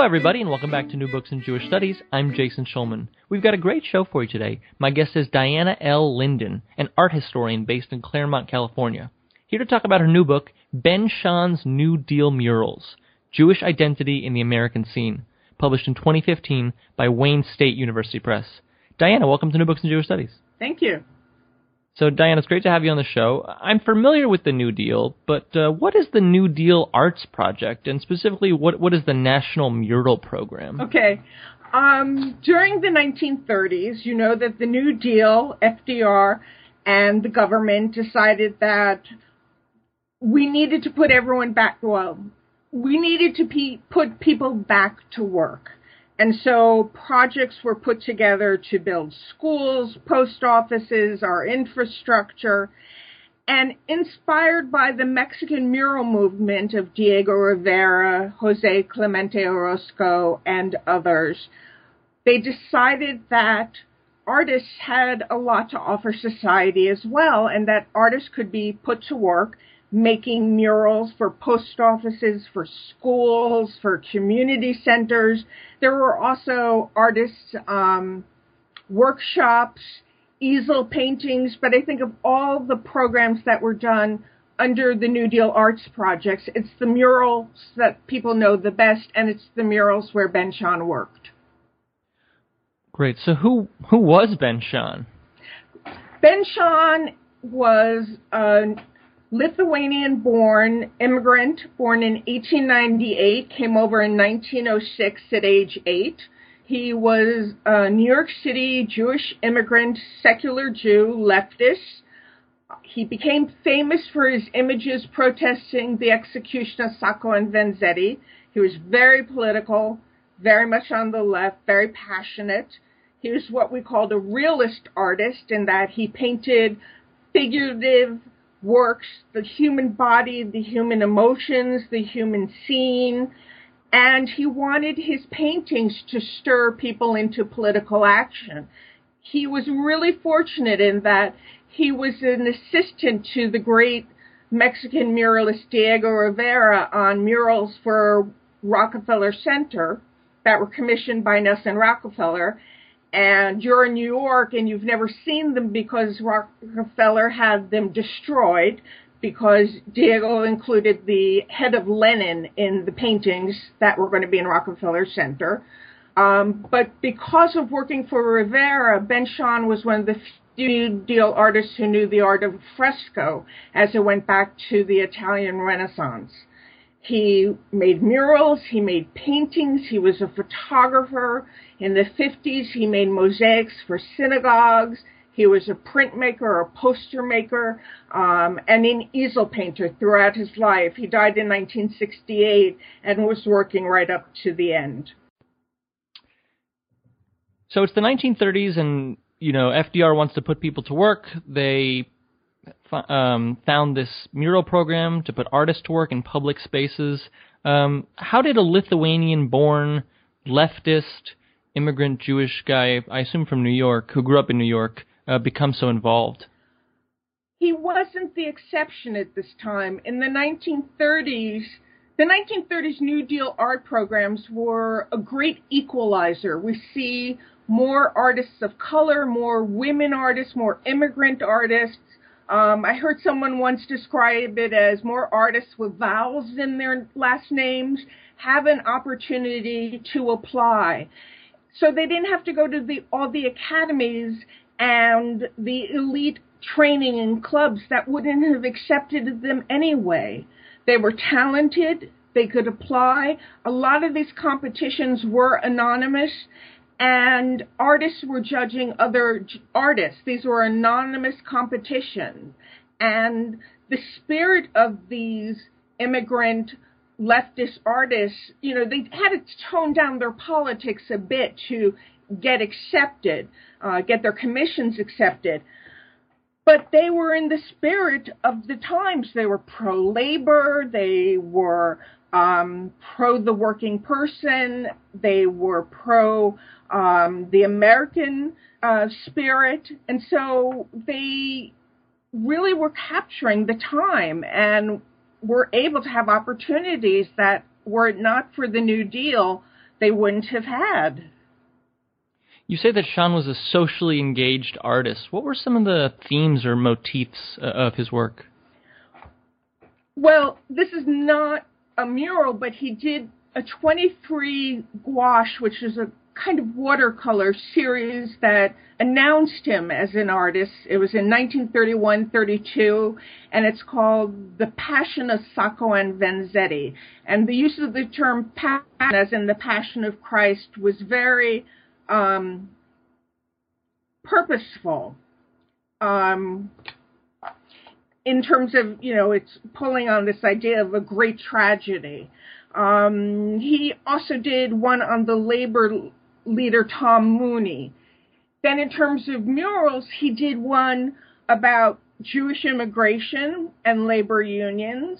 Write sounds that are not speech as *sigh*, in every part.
Hello, everybody, and welcome back to New Books in Jewish Studies. I'm Jason Schulman. We've got a great show for you today. My guest is Diana L. Linden, an art historian based in Claremont, California. Here to talk about her new book, Ben Shahn's New Deal Murals Jewish Identity in the American Scene, published in 2015 by Wayne State University Press. Diana, welcome to New Books in Jewish Studies. Thank you. So, Diana, it's great to have you on the show. I'm familiar with the New Deal, but uh, what is the New Deal Arts Project, and specifically, what what is the National Mural Program? Okay. Um, during the 1930s, you know that the New Deal, FDR, and the government decided that we needed to put everyone back. Well, we needed to pe- put people back to work. And so projects were put together to build schools, post offices, our infrastructure. And inspired by the Mexican mural movement of Diego Rivera, Jose Clemente Orozco, and others, they decided that artists had a lot to offer society as well, and that artists could be put to work making murals for post offices, for schools, for community centers. There were also artists' um, workshops, easel paintings, but I think of all the programs that were done under the New Deal Arts projects, it's the murals that people know the best, and it's the murals where Ben Shahn worked. Great. So who who was Ben Shahn? Ben Shahn was a Lithuanian born immigrant, born in 1898, came over in 1906 at age eight. He was a New York City Jewish immigrant, secular Jew, leftist. He became famous for his images protesting the execution of Sacco and Vanzetti. He was very political, very much on the left, very passionate. He was what we called a realist artist in that he painted figurative works the human body, the human emotions, the human scene, and he wanted his paintings to stir people into political action. He was really fortunate in that he was an assistant to the great Mexican muralist Diego Rivera on murals for Rockefeller Center that were commissioned by Nelson Rockefeller and you're in New York and you've never seen them because Rockefeller had them destroyed because Diego included the head of Lenin in the paintings that were going to be in Rockefeller Center. Um, but because of working for Rivera, Ben Shahn was one of the few deal artists who knew the art of fresco as it went back to the Italian Renaissance. He made murals, he made paintings, he was a photographer. In the 50s, he made mosaics for synagogues. He was a printmaker, a poster maker, um, and an easel painter throughout his life. He died in 1968 and was working right up to the end. So it's the 1930s, and you know FDR wants to put people to work. They um, found this mural program to put artists to work in public spaces. Um, how did a Lithuanian-born leftist immigrant Jewish guy, I assume from New York, who grew up in New York, uh, become so involved? He wasn't the exception at this time. In the 1930s, the 1930s New Deal art programs were a great equalizer. We see more artists of color, more women artists, more immigrant artists, um, I heard someone once describe it as more artists with vowels in their last names have an opportunity to apply. So they didn't have to go to the all the academies and the elite training and clubs that wouldn't have accepted them anyway. They were talented, they could apply. A lot of these competitions were anonymous and artists were judging other artists. These were anonymous competition. And the spirit of these immigrant leftist artists, you know, they had to tone down their politics a bit to get accepted, uh, get their commissions accepted. But they were in the spirit of the times. They were pro labor, they were um, pro the working person, they were pro um, the American uh, spirit, and so they really were capturing the time and were able to have opportunities that were it not for the New Deal, they wouldn't have had. You say that Shahn was a socially engaged artist. What were some of the themes or motifs uh, of his work? Well, this is not a mural, but he did a 23 gouache, which is a kind of watercolor series that announced him as an artist. It was in 1931-32, and it's called The Passion of Sacco and Vanzetti. And the use of the term passion, as in the Passion of Christ, was very um, purposeful. Um, in terms of, you know, it's pulling on this idea of a great tragedy. Um, he also did one on the labor leader Tom Mooney. Then, in terms of murals, he did one about Jewish immigration and labor unions.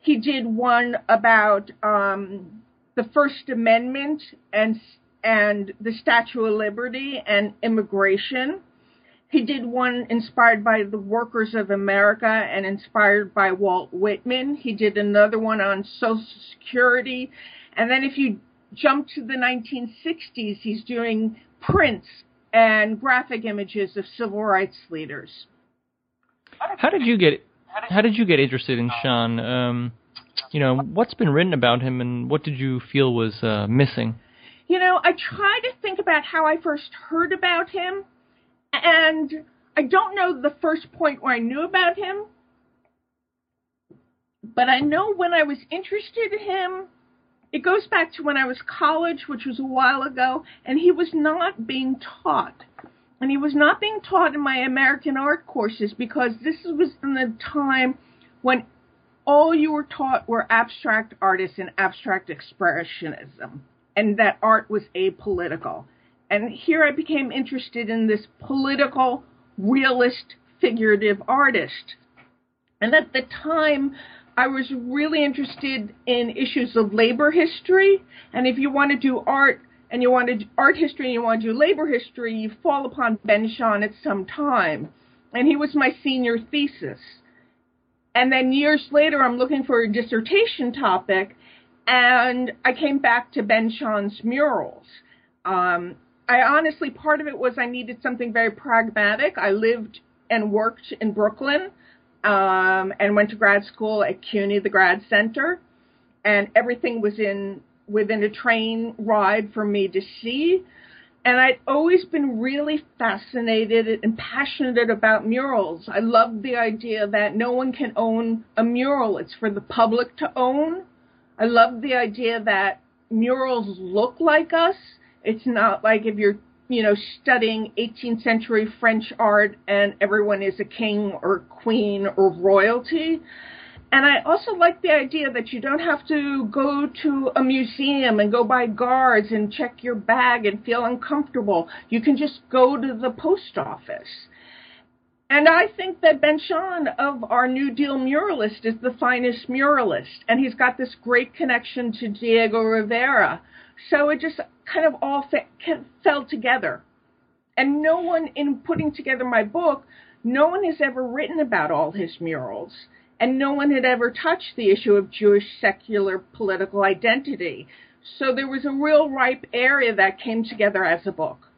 He did one about um, the First Amendment and and the Statue of Liberty and immigration. He did one inspired by the workers of America and inspired by Walt Whitman. He did another one on Social Security. And then if you jump to the 1960s, he's doing prints and graphic images of civil rights leaders. How did you get how did you get interested in Shahn? Um, you know, what's been written about him and what did you feel was uh, missing? You know, I try to think about how I first heard about him, and I don't know the first point where I knew about him, but I know when I was interested in him, it goes back to when I was college, which was a while ago, and he was not being taught. And he was not being taught in my American art courses because this was in the time when all you were taught were abstract artists and abstract expressionism, and that art was apolitical. And here I became interested in this political, realist, figurative artist. And at the time, I was really interested in issues of labor history. And if you want to do art and you want to art history and you want to do labor history, you fall upon Ben Shahn at some time. And he was my senior thesis. And then years later, I'm looking for a dissertation topic, and I came back to Ben Shahn's murals. Um, I honestly, part of it was I needed something very pragmatic. I lived and worked in Brooklyn um, and went to grad school at CUNY, the grad center, and everything was in within a train ride for me to see. And I'd always been really fascinated and passionate about murals. I loved the idea that no one can own a mural, it's for the public to own. I loved the idea that murals look like us. It's not like if you're you know, studying 18th century French art and everyone is a king or queen or royalty. And I also like the idea that you don't have to go to a museum and go by guards and check your bag and feel uncomfortable. You can just go to the post office. And I think that Ben Shahn of our New Deal muralist is the finest muralist. And he's got this great connection to Diego Rivera. So it just kind of all fe- fell together. And no one, in putting together my book, no one has ever written about all his murals. And no one had ever touched the issue of Jewish secular political identity. So there was a real ripe area that came together as a book.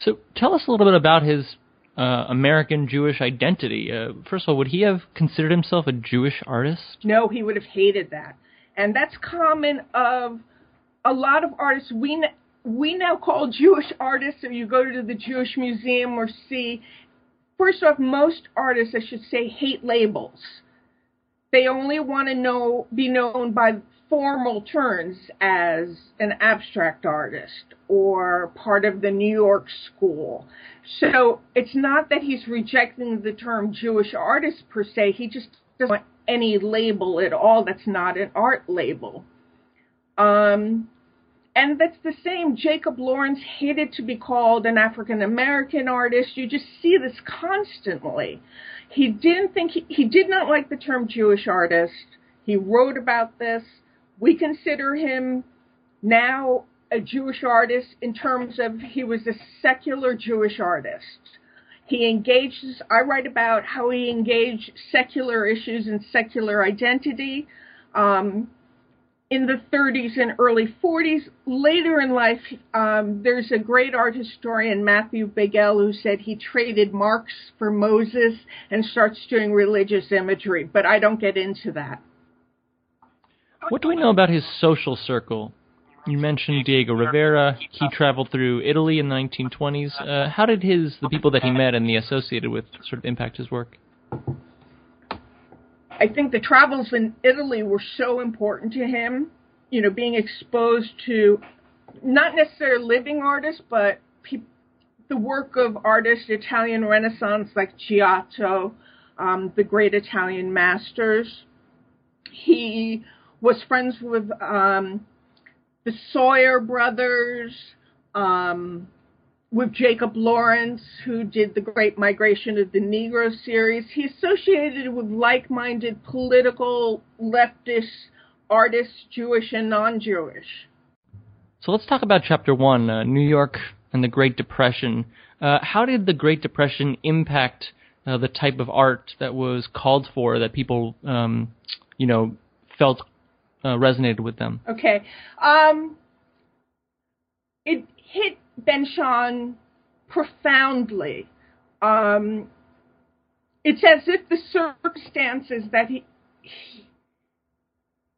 So tell us a little bit about his uh, American Jewish identity. Uh, first of all, would he have considered himself a Jewish artist? No, he would have hated that. And that's common of a lot of artists we we now call Jewish artists. If you go to the Jewish Museum or see, first off, most artists, I should say, hate labels. They only want to know be known by formal terms as an abstract artist or part of the New York school. So it's not that he's rejecting the term Jewish artist per se. He just doesn't want any label at all that's not an art label. Um, and that's the same. Jacob Lawrence hated to be called an African American artist. You just see this constantly. He didn't think he, he did not like the term Jewish artist. He wrote about this. We consider him now a Jewish artist in terms of he was a secular Jewish artist. He engages, I write about how he engaged secular issues and secular identity um, in the 30s and early 40s. Later in life, um, there's a great art historian, Matthew Baigell, who said he traded Marx for Moses and starts doing religious imagery, but I don't get into that. What do we know about his social circle? You mentioned Diego Rivera. He traveled through Italy in the 1920s. Uh, how did his the people that he met and the associated with sort of impact his work? I think the travels in Italy were so important to him. You know, being exposed to not necessarily living artists, but pe- the work of artists, Italian Renaissance like Giotto, um, the great Italian masters. He was friends with um, the Soyer brothers, um, with Jacob Lawrence, who did the Great Migration of the Negro series. He associated with like minded political leftist artists, Jewish and non Jewish. So let's talk about chapter one uh, New York and the Great Depression. Uh, how did the Great Depression impact uh, the type of art that was called for that people, um, you know, felt uh, resonated with them? Okay. Um, it hit Ben Shahn profoundly. Um, it's as if the circumstances that he, he,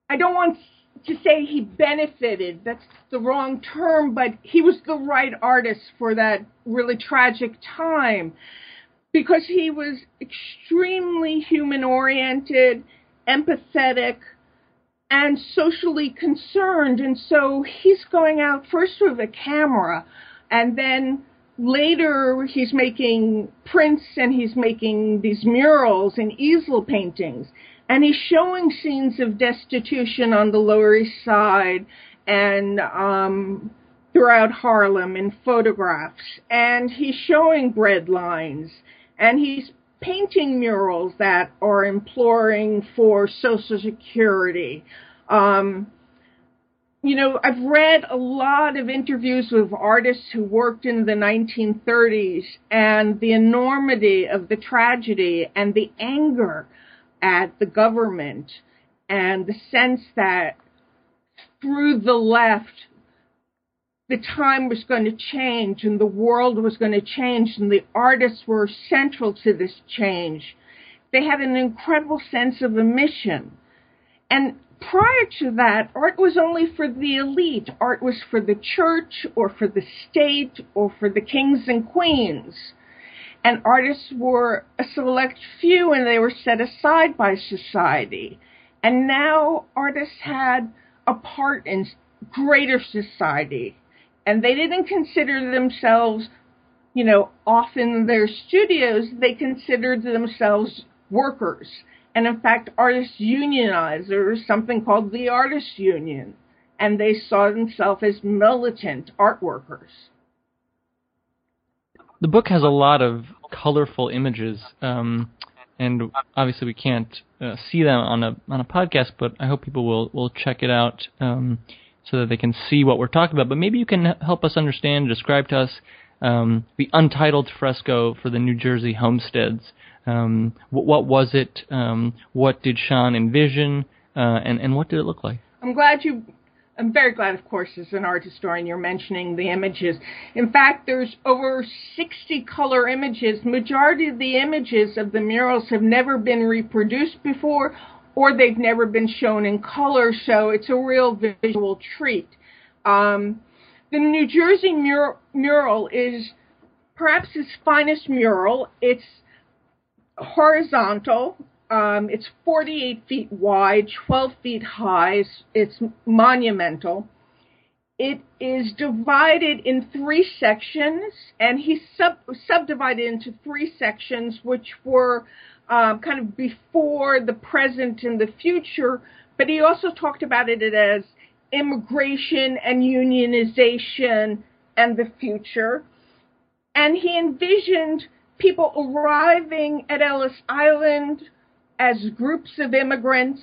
I don't want to say he benefited, that's the wrong term, but he was the right artist for that really tragic time because he was extremely human oriented, empathetic, and socially concerned. And so he's going out first with a camera and then later he's making prints and he's making these murals and easel paintings. And he's showing scenes of destitution on the Lower East Side and um, throughout Harlem in photographs. And he's showing bread lines. And he's painting murals that are imploring for Social Security. Um, you know, I've read a lot of interviews with artists who worked in the 1930s and the enormity of the tragedy and the anger at the government and the sense that through the left, the time was going to change and the world was going to change and the artists were central to this change. They had an incredible sense of a mission. And prior to that, art was only for the elite. Art was for the church or for the state or for the kings and queens. And artists were a select few and they were set aside by society. And now artists had a part in greater society. And they didn't consider themselves, you know, off in their studios. They considered themselves workers and in fact, artists unionized. There was something called the Artists Union, and they saw themselves as militant art workers. The book has a lot of colorful images, um, and obviously we can't uh, see them on a on a podcast, but I hope people will will check it out um, so that they can see what we're talking about. But maybe you can help us understand, describe to us um, the untitled fresco for the New Jersey homesteads. Um, what, what, was it? Um, what did Shahn envision? Uh, and, and what did it look like? I'm glad you. I'm very glad, of course, as an art historian, you're mentioning the images. In fact, there's over 60 color images. Majority of the images of the murals have never been reproduced before, or they've never been shown in color. So it's a real visual treat. Um, the New Jersey mur- mural is perhaps his finest mural. It's horizontal. Um, it's 48 feet wide, 12 feet high. It's monumental. It is divided in three sections, and he sub- subdivided into three sections, which were um, kind of before the present and the future, but he also talked about it as immigration and unionization and the future. And he envisioned people arriving at Ellis Island as groups of immigrants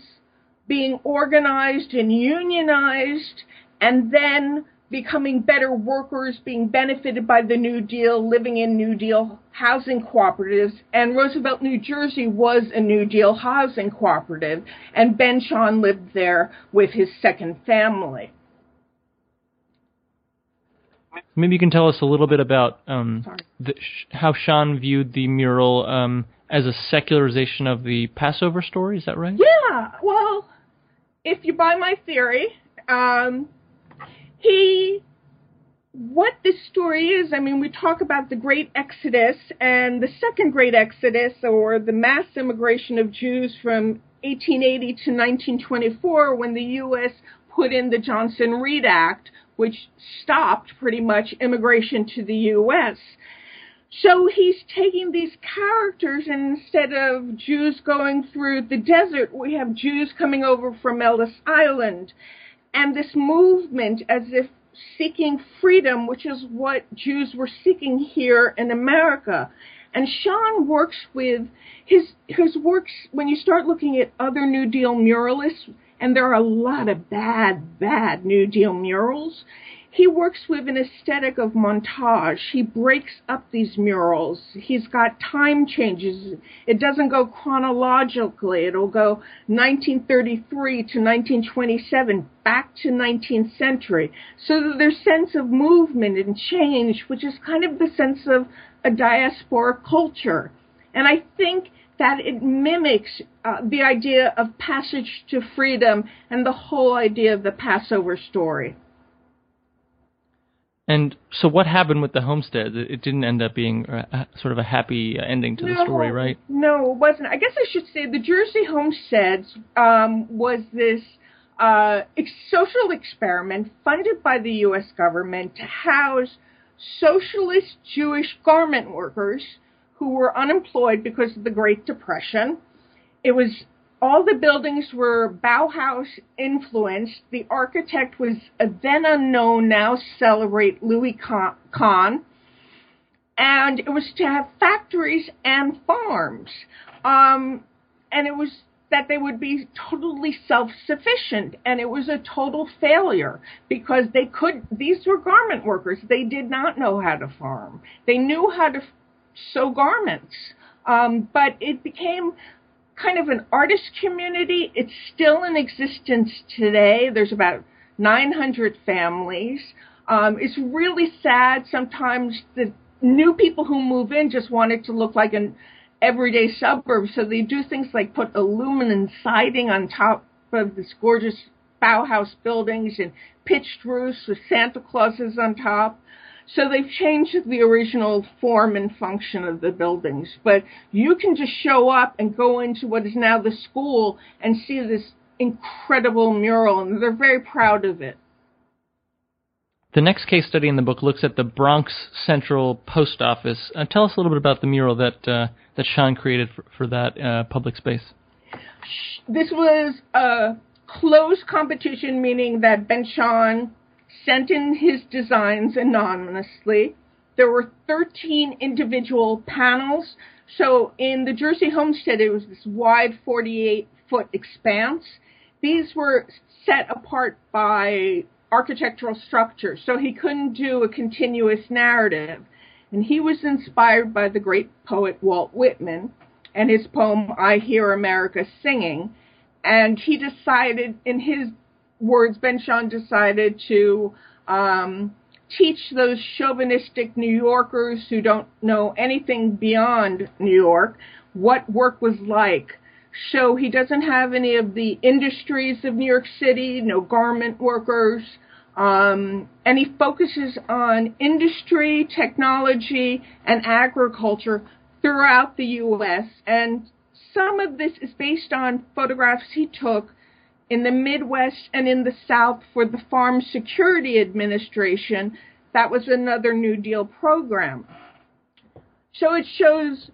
being organized and unionized and then becoming better workers, being benefited by the New Deal, living in New Deal housing cooperatives. And Roosevelt, New Jersey was a New Deal housing cooperative, and Ben Shahn lived there with his second family. Maybe you can tell us a little bit about um, the, how Shahn viewed the mural um, as a secularization of the Passover story. Is that right? Yeah. Well, if you buy my theory, um, he what this story is, I mean, we talk about the Great Exodus and the Second Great Exodus, or the mass immigration of Jews from 1880 to 1924, when the U.S. put in the Johnson Reed Act, which stopped pretty much immigration to the U.S. So he's taking these characters, and instead of Jews going through the desert, we have Jews coming over from Ellis Island and this movement as if seeking freedom, which is what Jews were seeking here in America. And Shahn works with his his works when you start looking at other New Deal muralists, and there are a lot of bad, bad New Deal murals. He works with an aesthetic of montage. He breaks up these murals. He's got time changes. It doesn't go chronologically. It'll go 1933 to 1927, back to 19th century. So that there's sense of movement and change, which is kind of the sense of a diaspora culture. And I think that it mimics uh, the idea of passage to freedom and the whole idea of the Passover story. And so, what happened with the homestead? It didn't end up being a, sort of a happy ending to no, the story, right? No, it wasn't. I guess I should say the Jersey homesteads um, was this uh, social experiment funded by the U.S. government to house socialist Jewish garment workers who were unemployed because of the Great Depression. It was all the buildings were Bauhaus influenced. The architect was a then unknown, now celebrate Louis Kahn. And it was to have factories and farms. Um, and it was that they would be totally self-sufficient and it was a total failure because they could these were garment workers they did not know how to farm they knew how to sew garments um, but it became kind of an artist community. It's still in existence today. There's about 900 families. Um, it's really sad sometimes the new people who move in just want it to look like an everyday suburb, so they do things like put aluminum siding on top of this gorgeous Bauhaus buildings and pitched roofs with Santa Clauses on top. So they've changed the original form and function of the buildings. But you can just show up and go into what is now the school and see this incredible mural, and they're very proud of it. The next case study in the book looks at the Bronx Central Post Office. Uh, tell us a little bit about the mural that uh, that Shahn created for, for that uh, public space. This was a closed competition, meaning that Ben Shahn sent in his designs anonymously. There were 13 individual panels. So in the Jersey homestead, it was this wide 48 foot expanse. These were set apart by architectural structure, so he couldn't do a continuous narrative. And he was inspired by the great poet Walt Whitman and his poem, I Hear America Singing. And he decided in his words, Ben Shahn decided to um, teach those chauvinistic New Yorkers who don't know anything beyond New York what work was like. So he doesn't have any of the industries of New York City, no garment workers, um, and he focuses on industry, technology, and agriculture throughout the U.S. And some of this is based on photographs he took in the Midwest and in the South for the Farm Security Administration. That was another New Deal program. So it shows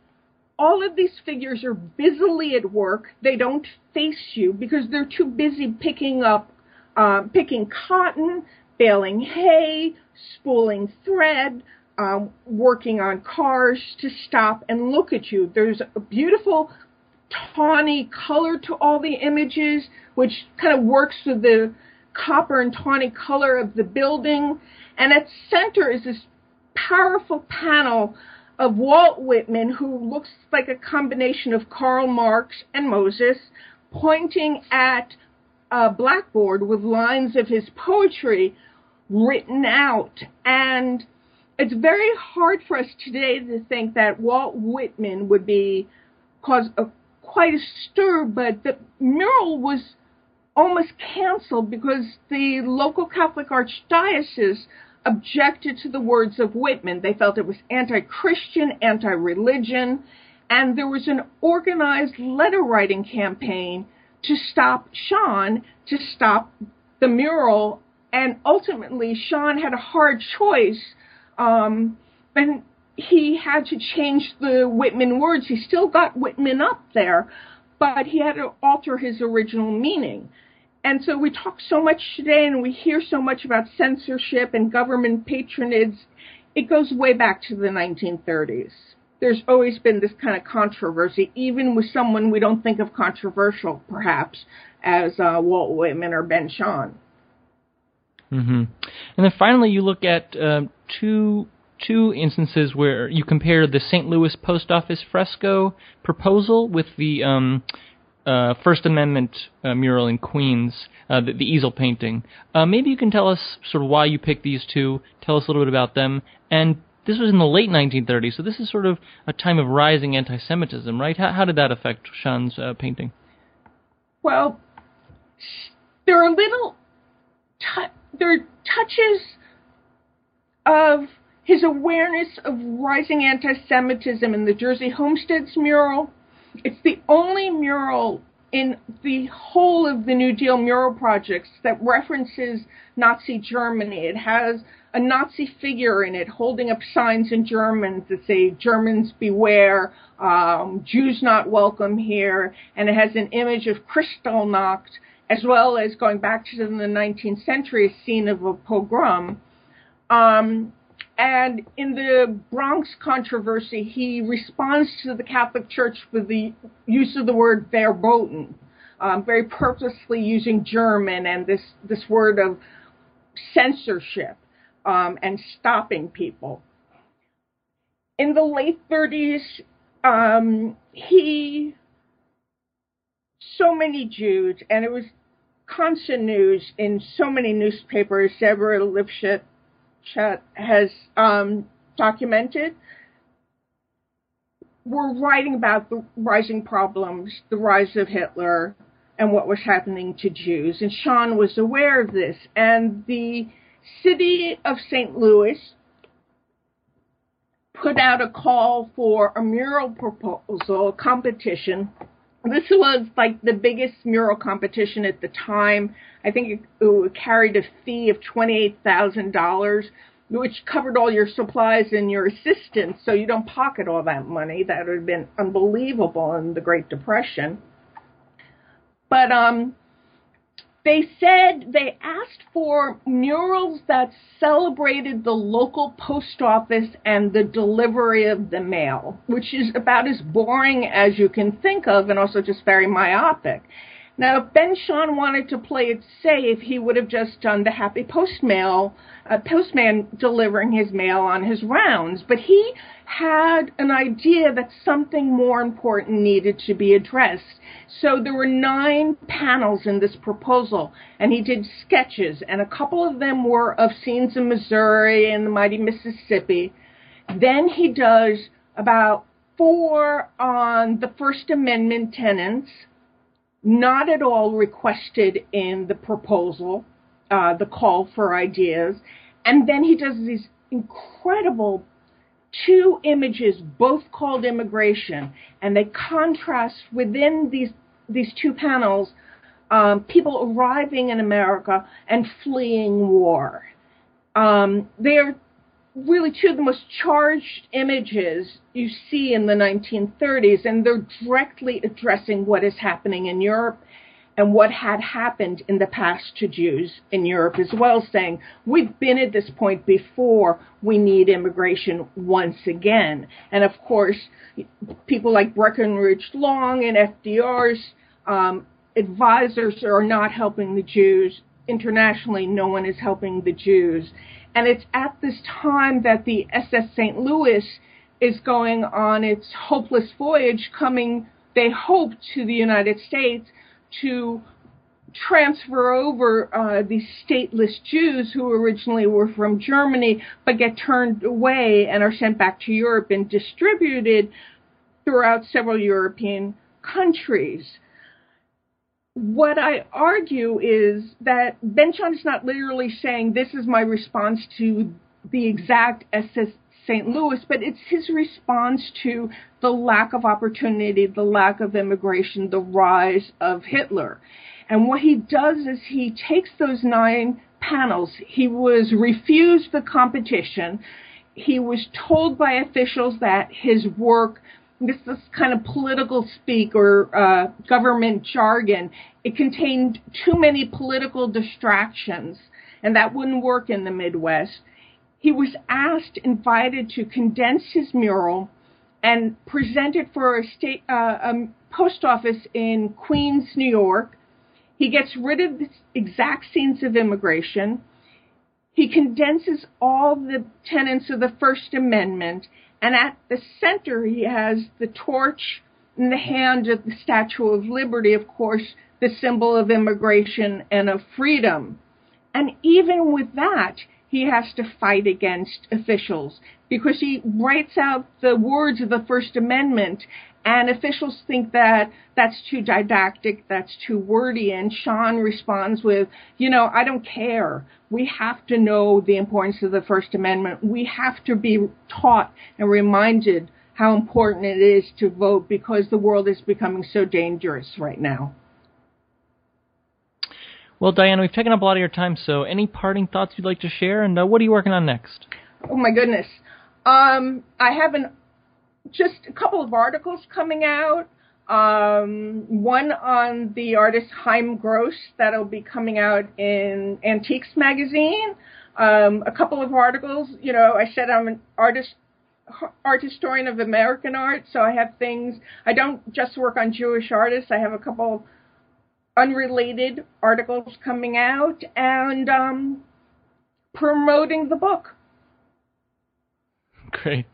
all of these figures are busily at work. They don't face you because they're too busy picking up, uh, picking cotton, baling hay, spooling thread, um, working on cars to stop and look at you. There's a beautiful tawny color to all the images, which kind of works with the copper and tawny color of the building. And at center is this powerful panel of Walt Whitman, who looks like a combination of Karl Marx and Moses, pointing at a blackboard with lines of his poetry written out. And it's very hard for us today to think that Walt Whitman would be cause a, quite a stir, but the mural was almost canceled because the local Catholic archdiocese objected to the words of Whitman. They felt it was anti Christian, anti religion, and there was an organized letter writing campaign to stop Shahn, to stop the mural, and ultimately Shahn had a hard choice. Um, and he had to change the Whitman words. He still got Whitman up there, but he had to alter his original meaning. And so we talk so much today and we hear so much about censorship and government patronage. It goes way back to the 1930s. There's always been this kind of controversy, even with someone we don't think of controversial, perhaps, as uh, Walt Whitman or Ben Shahn. Mm-hmm. And then finally, you look at uh, two two instances where you compare the St. Louis Post Office fresco proposal with the um, uh, First Amendment uh, mural in Queens, uh, the, the, easel painting. Uh, maybe you can tell us sort of why you picked these two. Tell us a little bit about them. And this was in the late 1930s, so this is sort of a time of rising anti-Semitism, right? How, how did that affect Shahn's uh, painting? Well, there are little, tu- there are touches of his awareness of rising anti-Semitism in the Jersey Homesteads mural it's the only mural in the whole of the New Deal mural projects that references Nazi Germany. It has a Nazi figure in it holding up signs in German that say Germans beware, um, Jews not welcome here, and it has an image of Kristallnacht as well as going back to the 19th century, a scene of a pogrom. Um, and in the Bronx controversy, he responds to the Catholic Church with the use of the word verboten, um, very purposely using German and this, this word of censorship um, and stopping people. In the late 30s, um, he, so many Jews, and it was constant news in so many newspapers, Deborah Lipschitz, Chet has um, documented were writing about the rising problems, the rise of Hitler, and what was happening to Jews. And Shahn was aware of this. And the city of St. Louis put out a call for a mural proposal, a competition this was like the biggest mural competition at the time. I think it, it carried a fee of $28,000, which covered all your supplies and your assistance, so you don't pocket all that money. That would have been unbelievable in the Great Depression. But um, they said they asked for murals that celebrated the local post office and the delivery of the mail, which is about as boring as you can think of and also just very myopic. Now, if Ben Shahn wanted to play it safe, he would have just done the happy postmail, uh, postman delivering his mail on his rounds. But he had an idea that something more important needed to be addressed. So there were nine panels in this proposal, and he did sketches, and a couple of them were of scenes in Missouri and the mighty Mississippi. Then he does about four on the First Amendment tenants not at all requested in the proposal, uh, the call for ideas. And then he does these incredible two images, both called immigration, and they contrast within these these two panels um, people arriving in America and fleeing war. Um, they're really two of the most charged images you see in the 1930s, and they're directly addressing what is happening in Europe and what had happened in the past to Jews in Europe as well, saying, we've been at this point before, we need immigration once again. And of course, people like Breckinridge Long and FDR's um, advisors are not helping the Jews. Internationally, no one is helping the Jews. And it's at this time that the SS St. Louis is going on its hopeless voyage, coming, they hope, to the United States to transfer over uh, these stateless Jews who originally were from Germany but get turned away and are sent back to Europe and distributed throughout several European countries. What I argue is that Ben Shahn is not literally saying this is my response to the exact SS St. Louis, but it's his response to the lack of opportunity, the lack of immigration, the rise of Hitler. And what he does is he takes those nine panels. He was refused the competition. He was told by officials that his work, this is kind of political speak or uh, government jargon, it contained too many political distractions, and that wouldn't work in the Midwest he was asked, invited to condense his mural and present it for a state uh, a post office in Queens, New York. He gets rid of the exact scenes of immigration. He condenses all the tenets of the First Amendment, and at the center he has the torch in the hand of the Statue of Liberty, of course, the symbol of immigration and of freedom. And even with that, he has to fight against officials because he writes out the words of the First Amendment and officials think that that's too didactic, that's too wordy, and Shahn responds with, you know, I don't care. We have to know the importance of the First Amendment. We have to be taught and reminded how important it is to vote because the world is becoming so dangerous right now. Well, Diane, we've taken up a lot of your time, so any parting thoughts you'd like to share, and uh, what are you working on next? Oh my goodness, um, I have an, just a couple of articles coming out. Um, one on the artist Chaim Gross that'll be coming out in Antiques magazine. Um, a couple of articles. You know, I said I'm an artist art historian of American art, so I have things. I don't just work on Jewish artists. I have a couple unrelated articles coming out and um, promoting the book. *laughs* Great.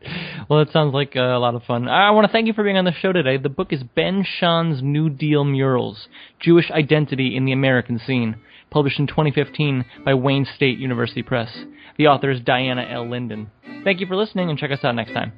Well, it sounds like uh, a lot of fun. I want to thank you for being on the show today. The book is Ben Shahn's New Deal Murals Jewish Identity in the American Scene, published in 2015 by Wayne State University Press. The author is Diana L. Linden. Thank you for listening and check us out next time.